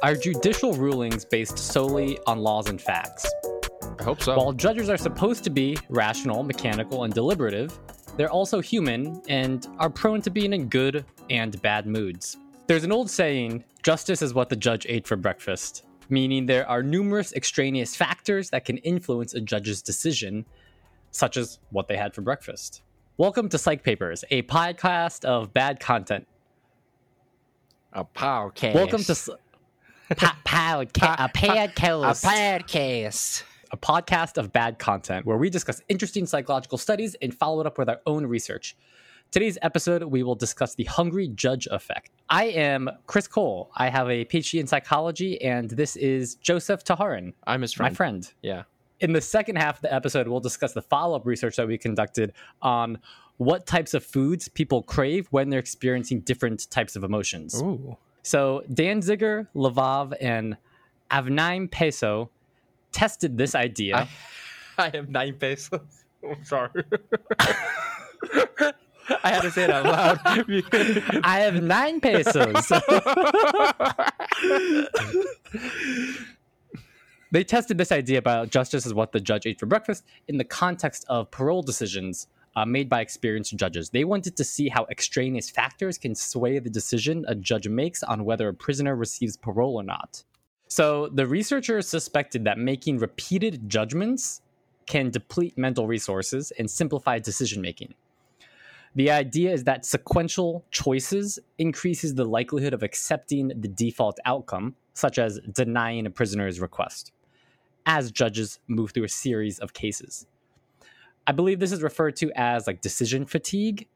Are judicial rulings based solely on laws and facts? I hope so. While judges are supposed to be rational, mechanical, and deliberative, they're also human and are prone to being in good and bad moods. There's an old saying justice is what the judge ate for breakfast, meaning there are numerous extraneous factors that can influence a judge's decision, such as what they had for breakfast. Welcome to Psych Papers, a podcast of bad content. a podcast. Welcome to pa- podca- a a podcast. podcast. a podcast of bad content where we discuss interesting psychological studies and follow it up with our own research. Today's episode, we will discuss the hungry judge effect. I am Chris Cole. I have a PhD in psychology, and this is Joseph Tajaran, I'm his my friend. friend. Yeah. In the second half of the episode, we'll discuss the follow up research that we conducted on what types of foods people crave when they're experiencing different types of emotions. Ooh. So Dan Ziger, Levav, and Avnaim Pesso tested this idea. I, I have nine pesos. I'm sorry. I had to say it out loud. I have nine pesos. they tested this idea about justice is what the judge ate for breakfast in the context of parole decisions uh, made by experienced judges. They wanted to see how extraneous factors can sway the decision a judge makes on whether a prisoner receives parole or not. So the researchers suspected that making repeated judgments can deplete mental resources and simplify decision making. The idea is that sequential choices increases the likelihood of accepting the default outcome, such as denying a prisoner's request, as judges move through a series of cases. I believe this is referred to as like decision fatigue,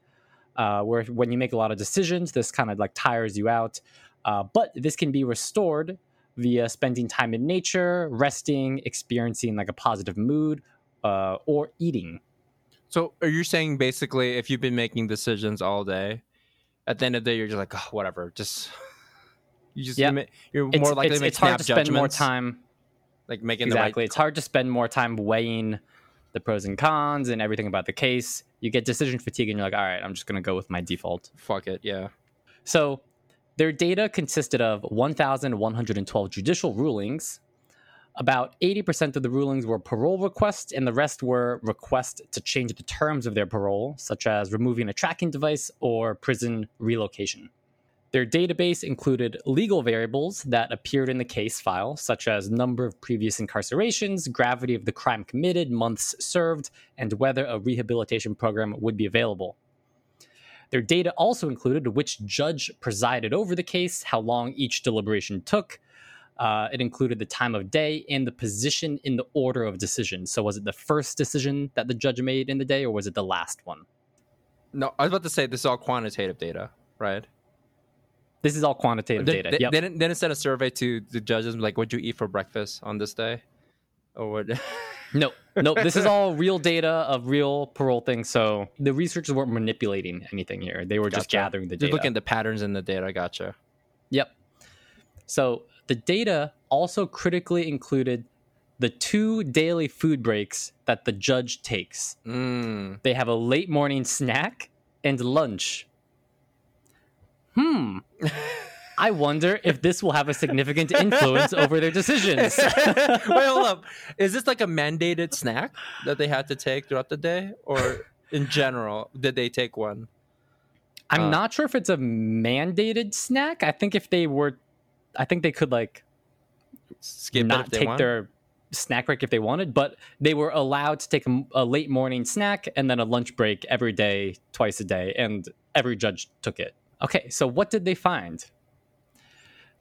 uh, where when you make a lot of decisions, this kind of like tires you out. Uh, but this can be restored via spending time in nature, resting, experiencing like a positive mood, uh, or eating. so, are you saying basically if you've been making decisions all day, at the end of the day, you're just like, oh, whatever, just. You just ma- you're It's, more likely it's, to make it's hard to spend more time like making exactly the it's hard to spend more time weighing the pros and cons and everything about the case you get decision fatigue and you're like all right i'm just going to go with my default. Fuck it, yeah. so their data consisted of 1112 judicial rulings about 80% of the rulings were parole requests and the rest were requests to change the terms of their parole such as removing a tracking device or prison relocation their database included legal variables that appeared in the case file, such as number of previous incarcerations, gravity of the crime committed, months served, and whether a rehabilitation program would be available. Their data also included which judge presided over the case, how long each deliberation took. Uh, it included the time of day and the position in the order of decision. So, was it the first decision that the judge made in the day, or was it the last one? No, I was about to say this is all quantitative data, right? This is all quantitative data. they, Yep. they didn't, they didn't send a survey to the judges like, "What'd you eat for breakfast on this day?" Or what? No, no, this is all real data of real parole things. So the researchers weren't manipulating anything here. They were just gathering the Just data. looking at the patterns in the data. Gotcha. Yep. So the data also critically included the two daily food breaks that the judge takes. Mm. They have a late morning snack and lunch. Hmm. I wonder if this will have a significant influence over their decisions. Wait, hold up. Is this like a mandated snack that they had to take throughout the day, or in general, did they take one? I'm Uh, not sure if it's a mandated snack. I think if they were, I think they could like Skip not take want? their snack break if they wanted, but they were allowed to take a, a late morning snack and then a lunch break every day, twice a day, and every judge took it. Okay, so what did they find?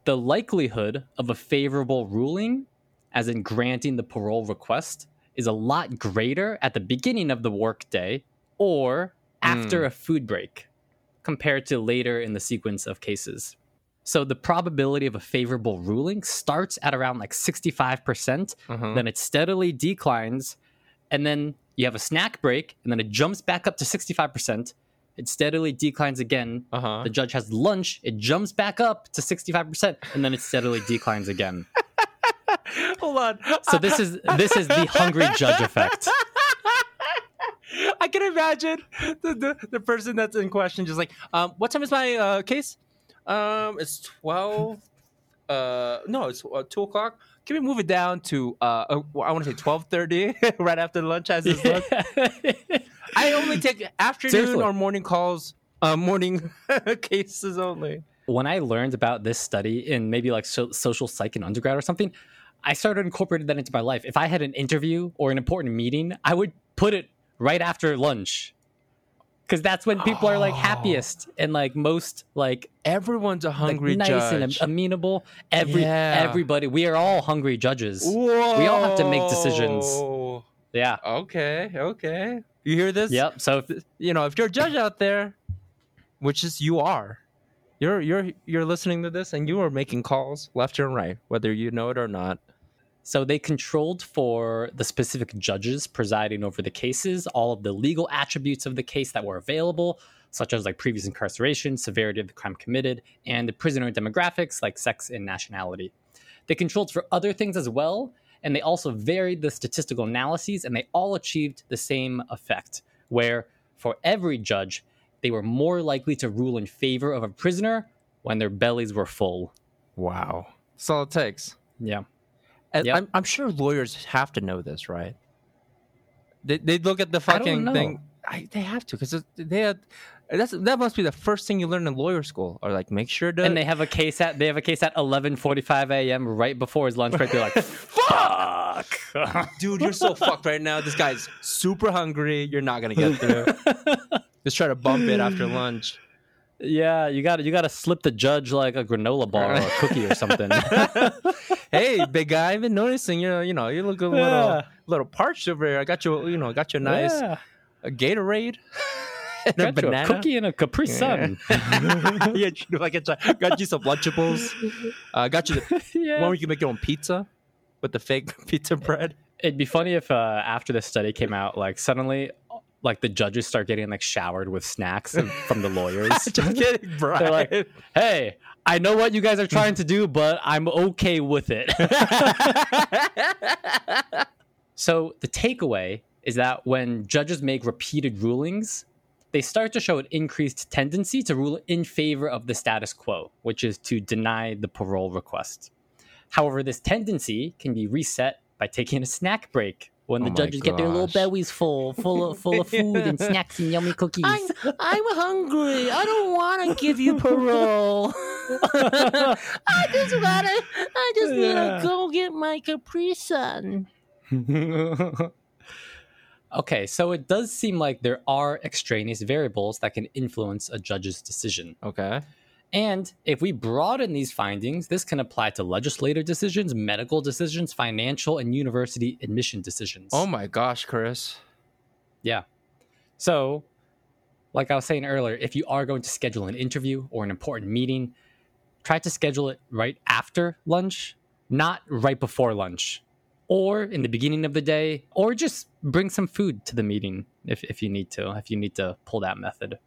The likelihood of a favorable ruling, as in granting the parole request, is a lot greater at the beginning of the workday or after Hmm. a food break compared to later in the sequence of cases. So the probability of a favorable ruling starts at around like 65%, Uh-huh. then it steadily declines, and then you have a snack break, and then it jumps back up to 65%. It steadily declines again. Uh-huh. The judge has lunch, it jumps back up to 65%, and then it steadily declines again. Hold on. So this is this is the hungry judge effect. I can imagine the, the, the person that's in question just like, um, what time is my uh, case? Um, it's twelve uh, no, it's uh, two o'clock. Can we move it down to uh, uh I want to say twelve thirty, right after lunch as lunch. I only take afternoon Seriously. or morning calls, uh, morning cases only. when I learned about this study in maybe like so- social psych in undergrad or something, I started incorporating that into my life. If I had an interview or an important meeting, I would put it right after lunch. Because that's when people are like Oh. happiest and like most like, Everyone's a like hungry nice judge. and amenable. Every Yeah. everybody, we are all hungry judges. Whoa. We all have to make decisions. Yeah. Okay, okay. You hear this? Yep. So if, you know, if you're a judge out there, which is you are, you're you're you're listening to this and you are making calls left and right, whether you know it or not. So they controlled for the specific judges presiding over the cases all of the legal attributes of the case that were available, such as like previous incarceration, severity of the crime committed, and the prisoner demographics like sex and nationality. They controlled for other things as well, and they also varied the statistical analyses, and they all achieved the same effect, where for every judge, they were more likely to rule in favor of a prisoner when their bellies were full. Wow, that's all it takes. Yeah. And Yep. I'm, I'm sure lawyers have to know this, right? They they look at the fucking thing. I, they have to because they had. That's that must be the first thing you learn in lawyer school, or like make sure to. and they have a case at they have a case at 11:45 a.m. right before his lunch break. They're like, "Fuck." dude, you're so fucked right now. This guy's super hungry. You're not gonna get through. Just try to bump it after lunch. yeah, you got to you got to slip the judge like a granola bar or a cookie or something. hey, big guy, I've been noticing you. You know, you look a little, Yeah. little parched over here. I got you. You know, got you nice Yeah. A Gatorade and a Got a banana. cookie and a Capri Sun. yeah, you know, I got you, got you some Lunchables. Uh, got you the one yeah. where you can make your own pizza with the fake pizza bread. It'd be funny if uh, after the study came out, like suddenly, like the judges start getting like showered with snacks from the lawyers. Just kidding, bro. They're like, hey, I know what you guys are trying to do, but I'm okay with it. So the takeaway is that when judges make repeated rulings, they start to show an increased tendency to rule in favor of the status quo, which is to deny the parole request. However, this tendency can be reset by taking a snack break when oh the Oh my judges get their little bellies full, full of full of food and snacks and yummy cookies. I'm hungry. I don't want to give you parole. I just wanna. I just Yeah. go get my Capri Sun. okay, so it does seem like there are extraneous variables that can influence a judge's decision. Okay. And if we broaden these findings, this can apply to legislative decisions, medical decisions, financial, and university admission decisions. Oh my gosh, Chris. yeah. So, like I was saying earlier, if you are going to schedule an interview or an important meeting, try to schedule it right after lunch, not right before lunch, or in the beginning of the day, or just bring some food to the meeting if, if you need to, if you need to pull that method.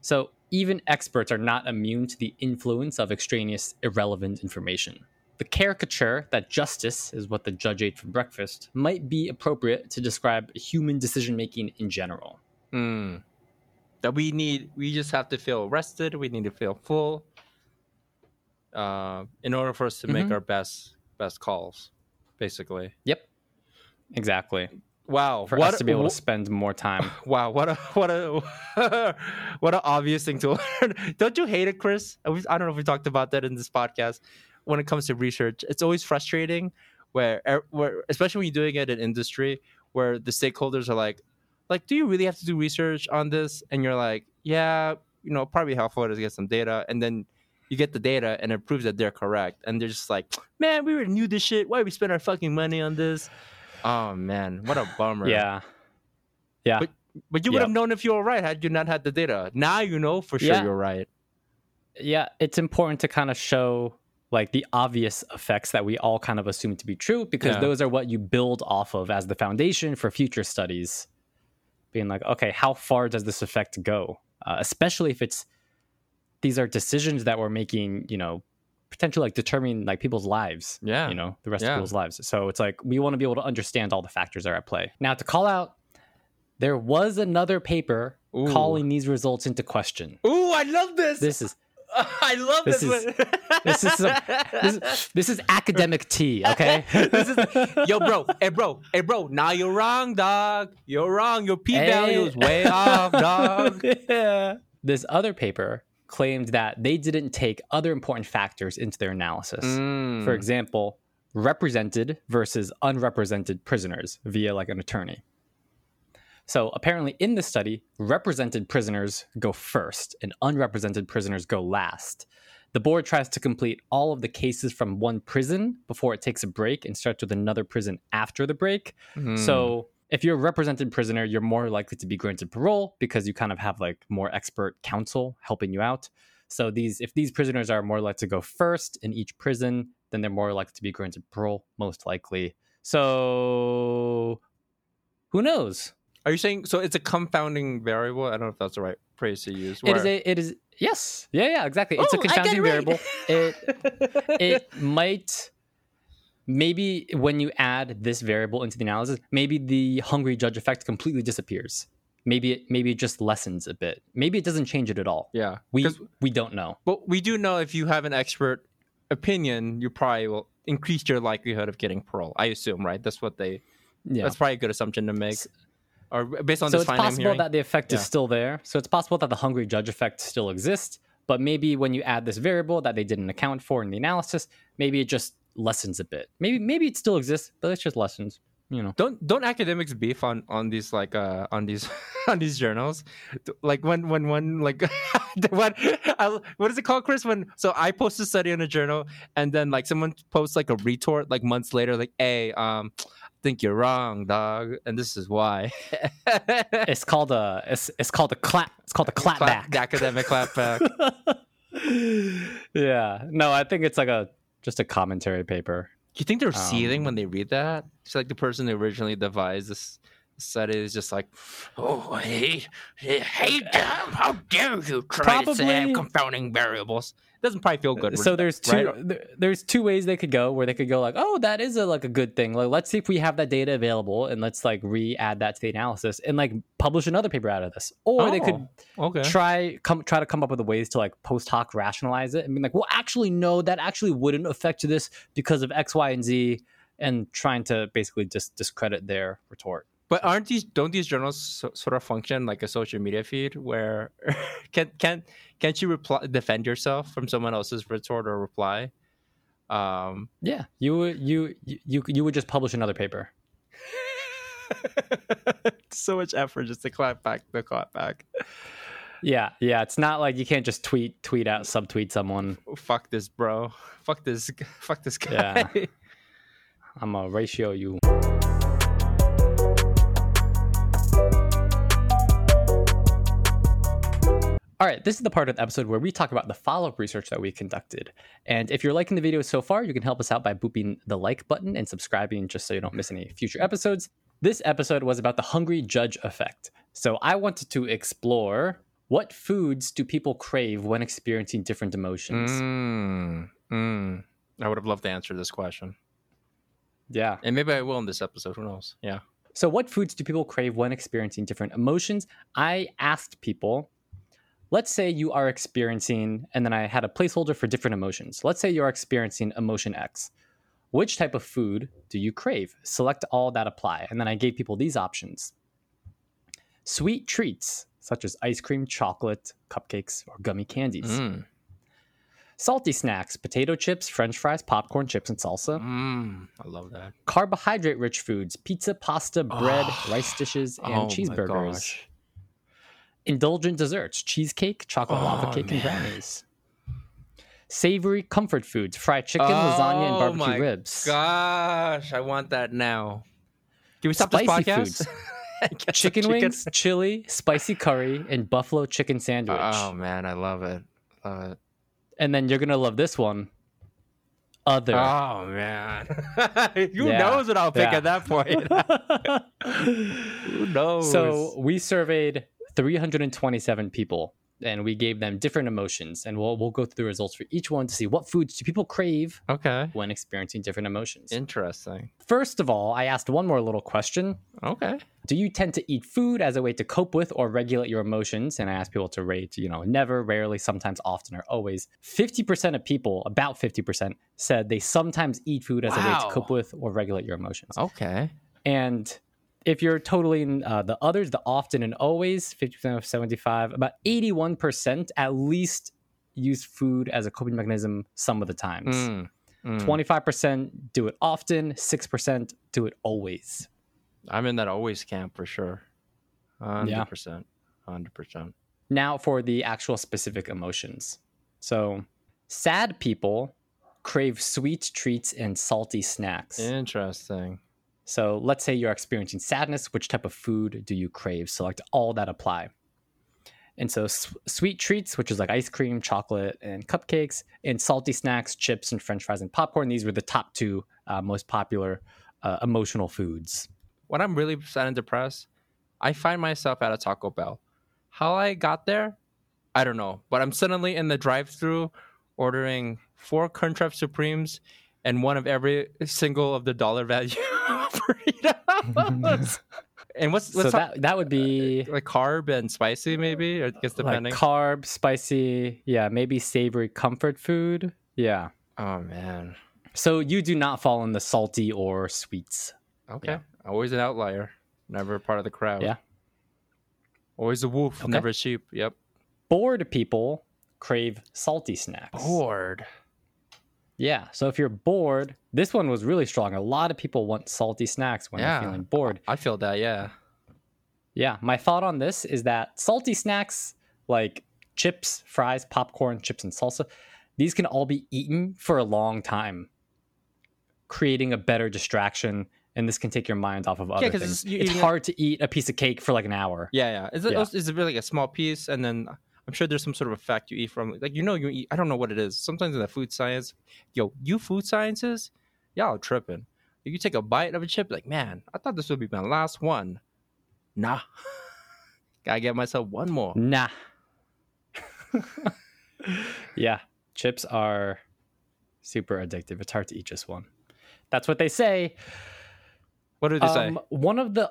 So, even experts are not immune to the influence of extraneous, irrelevant information. The caricature that justice is what the judge ate for breakfast might be appropriate to describe human decision making in general. Hmm. That we need. We just have to feel rested. We need to feel full. Uh, in order for us to make Mhm. our best best calls, basically. Yep. Exactly. Wow. For what us to be able to spend more time. Wow, what a what a what an obvious thing to learn. Don't you hate it, Chris? I don't know if we talked about that in this podcast. When it comes to research, it's always frustrating where er, where especially when you're doing it in industry where the stakeholders are like like do you really have to do research on this and you're like yeah you know probably helpful to get some data and then you get the data and it proves that they're correct and they're just like man we already knew this shit why we spend our fucking money on this oh man what a bummer Yeah. Yeah. But- but you would have known if you were right had you not had the data. Now you know for sure Yeah. you're right. yeah. It's important to kind of show like the obvious effects that we all kind of assume to be true because Yeah. those are what you build off of as the foundation for future studies. Being like, okay, how far does this effect go? Uh, especially if it's these are decisions that we're making, you know, potentially like determining like people's lives. Yeah. you know the rest Yeah. of people's lives so it's like we want to be able to understand all the factors that are at play now to call out there was another paper Ooh. calling these results into question Ooh, I love this. this is I love This this. is- one. This is some, this, this is academic tea, okay? This is yo, bro. Hey, bro. Hey, bro. Now you're wrong, dog. You're wrong. Your p value is Hey. way off, dog. yeah. This other paper claimed that they didn't take other important factors into their analysis. Mm. For example, represented versus unrepresented prisoners via like an attorney. So apparently, in this study, represented prisoners go first and unrepresented prisoners go last. The board tries to complete all of the cases from one prison before it takes a break and starts with another prison after the break. Mm. So if you're a represented prisoner, you're more likely to be granted parole because you kind of have like more expert counsel helping you out. So these if these prisoners are more likely to go first in each prison, then they're more likely to be granted parole, most likely. So who knows? Are you saying so? It's a confounding variable. I don't know if that's the right phrase to use. It is a, it is yes. Yeah, yeah, exactly. It's a Oh, confounding it right. variable. It it might maybe when you add this variable into the analysis, maybe the hungry judge effect completely disappears. Maybe it maybe it just lessens a bit. Maybe it doesn't change it at all. yeah. We we don't know. But we do know if you have an expert opinion, you probably will increase your likelihood of getting parole. I assume, right? That's what they. Yeah. That's probably a good assumption to make. S- Or based on so this it's possible that the effect is still there. So it's possible that the hungry judge effect still exists, but maybe when you add this variable that they didn't account for in the analysis, maybe it just lessens a bit. Maybe maybe it still exists, but it's just lessons. You know. don't don't academics beef on on these like uh on these on these journals like when when one like the one I, what is it called chris when so i post a study in a journal and then like someone posts like a retort like months later like hey um I think you're wrong dog and this is why It's called a it's, it's called a clap. It's called a clap, Clap- academic clapback yeah. No, I think it's like a just a commentary paper. you think they're seething Um, when they read that it's like the person who originally devised this study is just like oh hey hey, hey how dare you try to say I have confounding variables doesn't probably feel good So there's two right? there's two ways they could go where they could go like, "Oh, that is a like a good thing. Like let's see if we have that data available and let's like re-add that to the analysis and like publish another paper out of this." Or they could Oh, okay try come try to come up with ways to like post hoc rationalize it and be like, well, actually, no, that actually wouldn't affect this because of X, Y, and Z, and trying to basically just discredit their retort. But aren't these don't these journals so, sort of function like a social media feed where can can can't you reply defend yourself from someone else's retort or reply? Um, Yeah, you would you you you would just publish another paper. so much effort just to clap back the clap back. Yeah, yeah. It's not like you can't just tweet tweet out subtweet someone. Fuck this, bro. Fuck this. Fuck this guy. Yeah. I'm a ratio you. All right, this is the part of the episode where we talk about the follow up research that we conducted. And if you're liking the video so far, you can help us out by booping the like button and subscribing just so you don't miss any future episodes. This episode was about the hungry judge effect. So I wanted to explore what foods do people crave when experiencing different emotions? Mm, mm. I would have loved to answer this question, Yeah. and maybe I will in this episode. Who knows? Yeah. So, what foods do people crave when experiencing different emotions? I asked people, let's say you are experiencing, and then I had a placeholder for different emotions. Let's say you're experiencing emotion X. Which type of food do you crave? Select all that apply. And then I gave people these options sweet treats, such as ice cream, chocolate, cupcakes, or gummy candies. Mm. Salty snacks, potato chips, french fries, popcorn, chips, and salsa. Mm. I love that. carbohydrate rich foods pizza pasta bread Oh. rice dishes and Oh my cheeseburgers gosh. Indulgent desserts cheesecake chocolate oh, lava Oh, cake and man. brownies savory comfort foods fried chicken lasagna and Oh barbecue my ribs Gosh, I want that now. Can we stop Spicy this podcast? foods. Some chicken wings chili spicy curry and buffalo chicken sandwich Oh man, I love it. Love it. and then you're gonna love this one other Oh man, who Yeah, knows what I'll pick yeah. at that point? who knows? so we surveyed 327 people and we gave them different emotions, and we'll we'll go through the results for each one to see what foods do people crave Okay. when experiencing different emotions. Interesting. First of all, I asked one more little question. Okay. Do you tend to eat food as a way to cope with or regulate your emotions? And I asked people to rate, you know, never, rarely, sometimes, often, or always. 50% of people, about 50%, said they sometimes eat food as a way to cope with or regulate your emotions. Okay. And if you're totally uh, the others, the often and always, 50% of 75, about 81% at least use food as a coping mechanism some of the times. Mm. Mm. 25% do it often, 6% do it always. I'm in that always camp for sure. Hundred percent. Hundred percent. Now for the actual specific emotions. So, sad people crave sweet treats and salty snacks. Interesting. So, let's say you're experiencing sadness, which type of food do you crave? Select all that apply. And so, s- sweet treats, which is like ice cream, chocolate, and cupcakes, and salty snacks, chips, and french fries, and popcorn. These were the top two uh, most popular uh, emotional foods. When I'm really sad and depressed, I find myself at a Taco Bell. How I got there, I don't know. But I'm suddenly in the drive-through ordering four Crunchwrap Supremes and one of every single of the dollar value burritos. and what's so, that, that would be uh, like carb and spicy maybe? I guess depending. like carb, spicy, yeah, maybe savory comfort food. Yeah. oh man. So you do not fall in the salty or sweets. Okay. Yeah. Always an outlier. Never part of the crowd. Yeah. Always a wolf, Okay. never a sheep. Yep. Bored people crave salty snacks. Bored. Yeah. So if you're bored, this one was really strong. A lot of people want salty snacks when Yeah. they're feeling bored. I feel that, yeah. Yeah. My thought on this is that salty snacks like chips, fries, popcorn, chips, and salsa, these can all be eaten for a long time, creating a better distraction. And this can take your mind off of other 'cause things. it's- you're It's a- hard to eat a piece of cake for like an hour. Yeah, yeah. Is it Yeah. is it really like a small piece and then I'm sure there's some sort of effect you eat from like you know you eat I don't know what it is. Sometimes in the food science, yo, you food sciences, y'all are tripping. You take a bite of a chip, like, man, I thought this would be my last one. Nah. Gotta get myself one more. Nah. yeah, chips are super addictive. It's hard to eat just one. That's what they say. What did they say? Um, one of the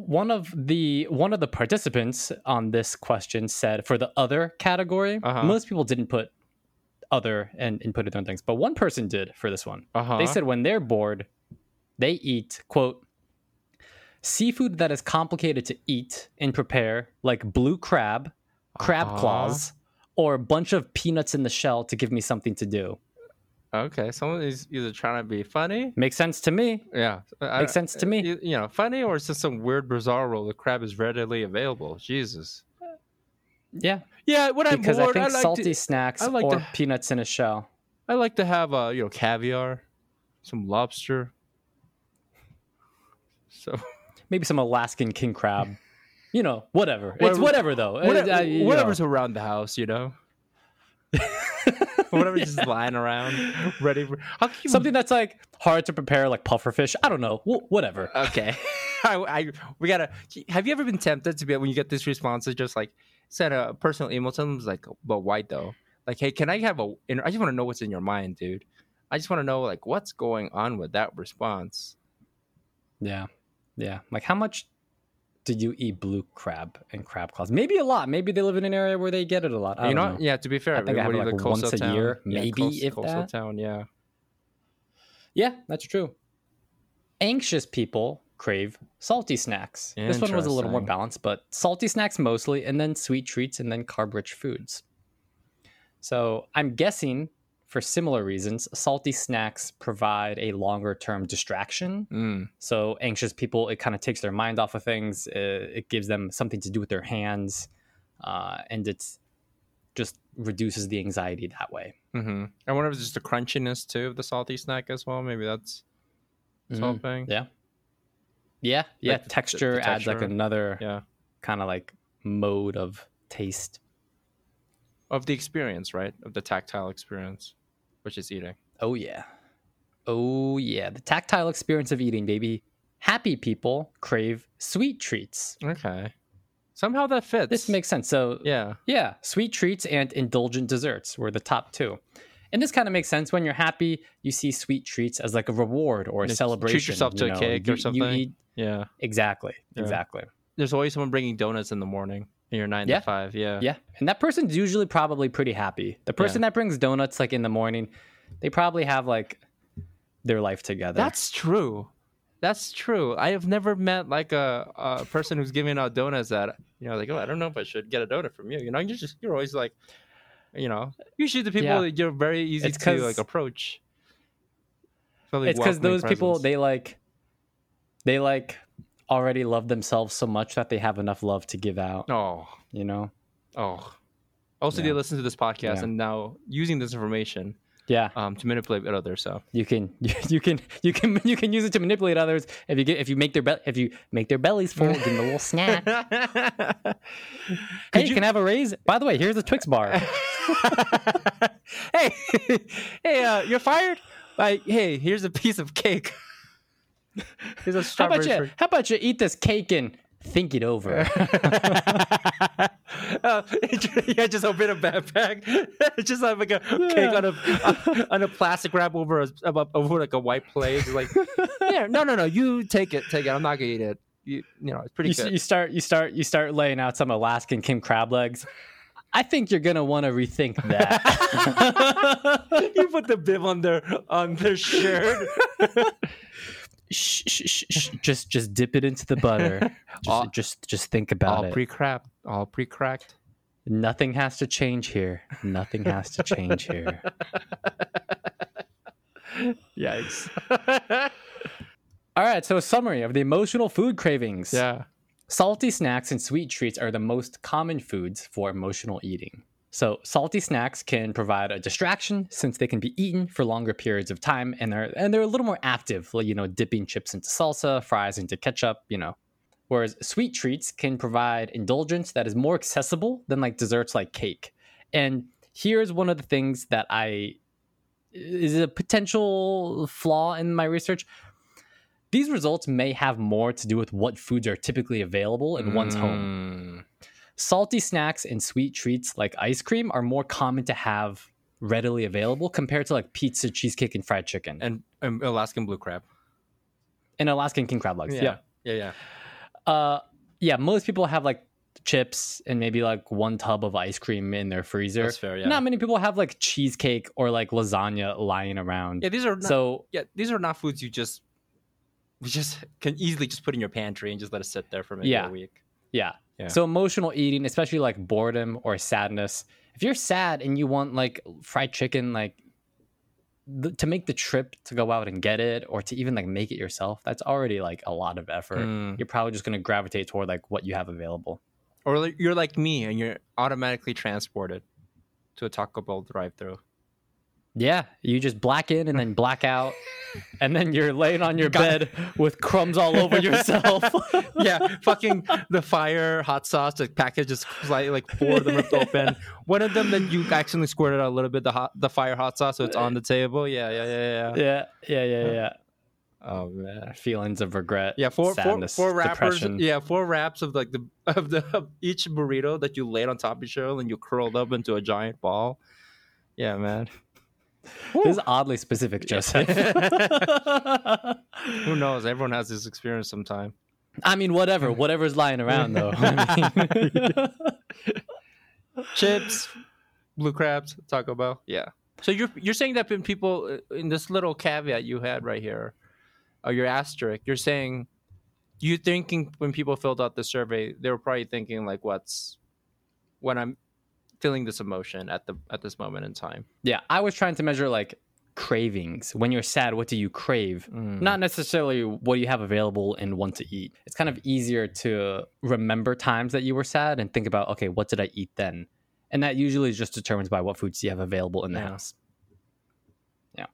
one of the one of the participants on this question said for the other category, Uh-huh. most people didn't put other and put it on things, but one person did for this one. Uh-huh. They said when they're bored, they eat quote seafood that is complicated to eat and prepare, like blue crab, crab Uh-huh. claws, or a bunch of peanuts in the shell to give me something to do. Okay, someone is either trying to be funny. Makes sense to me. Yeah, I- Makes sense to me. You, you know, funny, or it's just some weird bizarre rule. The crab is readily available. Jesus. Yeah, Yeah, when I'm because I think I, like salty to, snacks I like or to- peanuts in a shell. I like to have uh, you know, caviar, some lobster. So Maybe some Alaskan king crab. You know, whatever. It's Whatever- whatever though. whatever, Uh, you know. whatever's around the house, you know. Whatever's just lying around, ready for how can you something that's like hard to prepare, like pufferfish. I don't know. Wh- whatever. Okay. I, I we gotta. Have you ever been tempted to be when you get this response? It's just like send a personal email to them. It's like, but why though? Like, hey, can I have a? I just want to know what's in your mind, dude. I just want to know like what's going on with that response. Yeah, yeah. Like how much did you eat blue crab and crab claws? Maybe a lot. Maybe they live in an area where they get it a lot. I you know, know. yeah. To be fair, I think I have it, do you like, coastal once a town? year, Yeah, maybe, coast- if coastal that. town. Yeah. Yeah, that's true. Anxious people crave salty snacks. This one was a little more balanced, but salty snacks mostly, and then sweet treats, and then carb rich foods. So I'm guessing for similar reasons, salty snacks provide a longer term distraction. Mm. So anxious people, it kind of takes their mind off of things. It, it gives them something to do with their hands, uh, and it just reduces the anxiety that way. hmm I wonder if it's just the crunchiness too of the salty snack as well. Maybe that's Mhm. helping. Yeah. Yeah, yeah. Like the- the- texture the adds like another Yeah. kind of like mode of taste. Of the experience, right? Of the tactile experience, which is eating. Oh yeah. Oh yeah. The tactile experience of eating, baby. Happy people crave sweet treats. Okay. Somehow that fits. This makes sense. So yeah. Yeah, sweet treats and indulgent desserts were the top two. And this kind of makes sense when you're happy, you see sweet treats as like a reward or a celebration. treat yourself to you a cake you- or you something. eat- Yeah. exactly, Yeah. exactly. There's always someone bringing donuts in the morning in your nine Yeah. to five. Yeah. Yeah, and that person's usually probably pretty happy. The person that brings donuts like in the morning, they probably have like their life together. That's true. That's true. I have never met like a, a person who's giving out donuts that you know, like, oh, I don't know if I should get a donut from you. You know, you're just you're always like, you know, usually the people Yeah. that you're very easy It's to 'cause- like approach. Really it's because welcoming those people they like they like already love themselves so much that they have enough love to give out. oh You know? oh. Also, Yeah. they listen to this podcast Yeah. and now using this information Yeah. um, to manipulate others. So You can you can you can you can use it to manipulate others if you get if you make their be- if you make their bellies full, give them a little snack. hey, you can have a raise. By the way, here's a Twix bar. hey, hey, uh, you're fired. Like, hey, here's a piece of cake. Here's a How about you? fruit. How about you eat this cake and think it over? uh, yeah, just open a backpack. just have like a cake on a on a plastic wrap over a over like a white plate. It's like, yeah, no, no, no. You take it, take it. I'm not gonna eat it. You, you know, it's pretty you, good. you start you start you start laying out some Alaskan king crab legs. I think you're gonna want to rethink that. you put the bib on their on their shirt. Shh, shh, shh, shh. Just just dip it into the butter. Just All- just, just think about all it. pre-cracked, all pre-cracked. Nothing has to change here. Nothing has to change here. Yikes. All right, so a summary of the emotional food cravings. yeah. Salty snacks and sweet treats are the most common foods for emotional eating. So, salty snacks can provide a distraction since they can be eaten for longer periods of time and they're and they're a little more active, like you know, dipping chips into salsa, fries into ketchup, you know. Whereas sweet treats can provide indulgence that is more accessible than like desserts like cake. And here's one of the things that I is a potential flaw in my research. These results may have more to do with what foods are typically available in one's home. Mm. Salty snacks and sweet treats like ice cream are more common to have readily available compared to like pizza, cheesecake, and fried chicken and, Alaskan blue crab. And Alaskan king crab legs. Yeah. Yeah, yeah. Uh, yeah. Most people have like chips and maybe like one tub of ice cream in their freezer. That's fair, yeah. Not many people have like cheesecake or like lasagna lying around. Yeah, these are not, so yeah, these are not foods you just you just can easily just put in your pantry and just let it sit there for maybe Yeah. a week. Yeah. Yeah. So emotional eating, especially like boredom or sadness. If you're sad and you want like fried chicken, like th- to make the trip to go out and get it or to even like make it yourself, that's already like a lot of effort. Mm. You're probably just going to gravitate toward like what you have available. Or like, you're like me and you're automatically transported to a Taco Bell drive-through. Yeah, you just black in and then black out, and then you're laying on your bed with crumbs all over yourself. yeah, fucking the fire hot sauce, the package is slightly like four of them ripped open. One of them that you accidentally squirted out a little bit the hot the fire hot sauce, so it's on the uh, table. Yeah, yeah, yeah, yeah. yeah, yeah, yeah, yeah. Oh man. Feelings of regret. Yeah, four, four, sadness, four wrappers. depression. Yeah, four wraps of like the of the of each burrito that you laid on top of each other and you curled up into a giant ball. Yeah, man. This is oddly specific, Joseph. Who knows? Everyone has this experience sometime. I mean, whatever, whatever's lying around, though. I mean- Chips, blue crabs, Taco Bell. Yeah. So you're you're saying that when people uh, in this little caveat you had right here, or your asterisk, you're saying you thinking when people filled out the survey, they were probably thinking like, what's when I'm feeling this emotion at the at this moment in time. yeah, I was trying to measure like cravings. When you're sad, what do you crave? Not necessarily what you have available and want to eat. It's kind of easier to remember times that you were sad and think about, okay, what did I eat then? And that usually is just determined by what foods you have available in the Yeah. house. Yeah.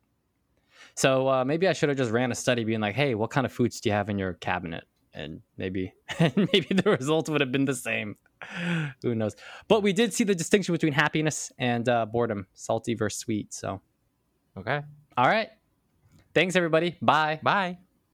So uh, maybe I should have just ran a study being like, hey, what kind of foods do you have in your cabinet? And maybe maybe the results would have been the same. Who knows? But we did see the distinction between happiness and uh, boredom, salty versus sweet. So, Okay. all right. Thanks, everybody. Bye. Bye.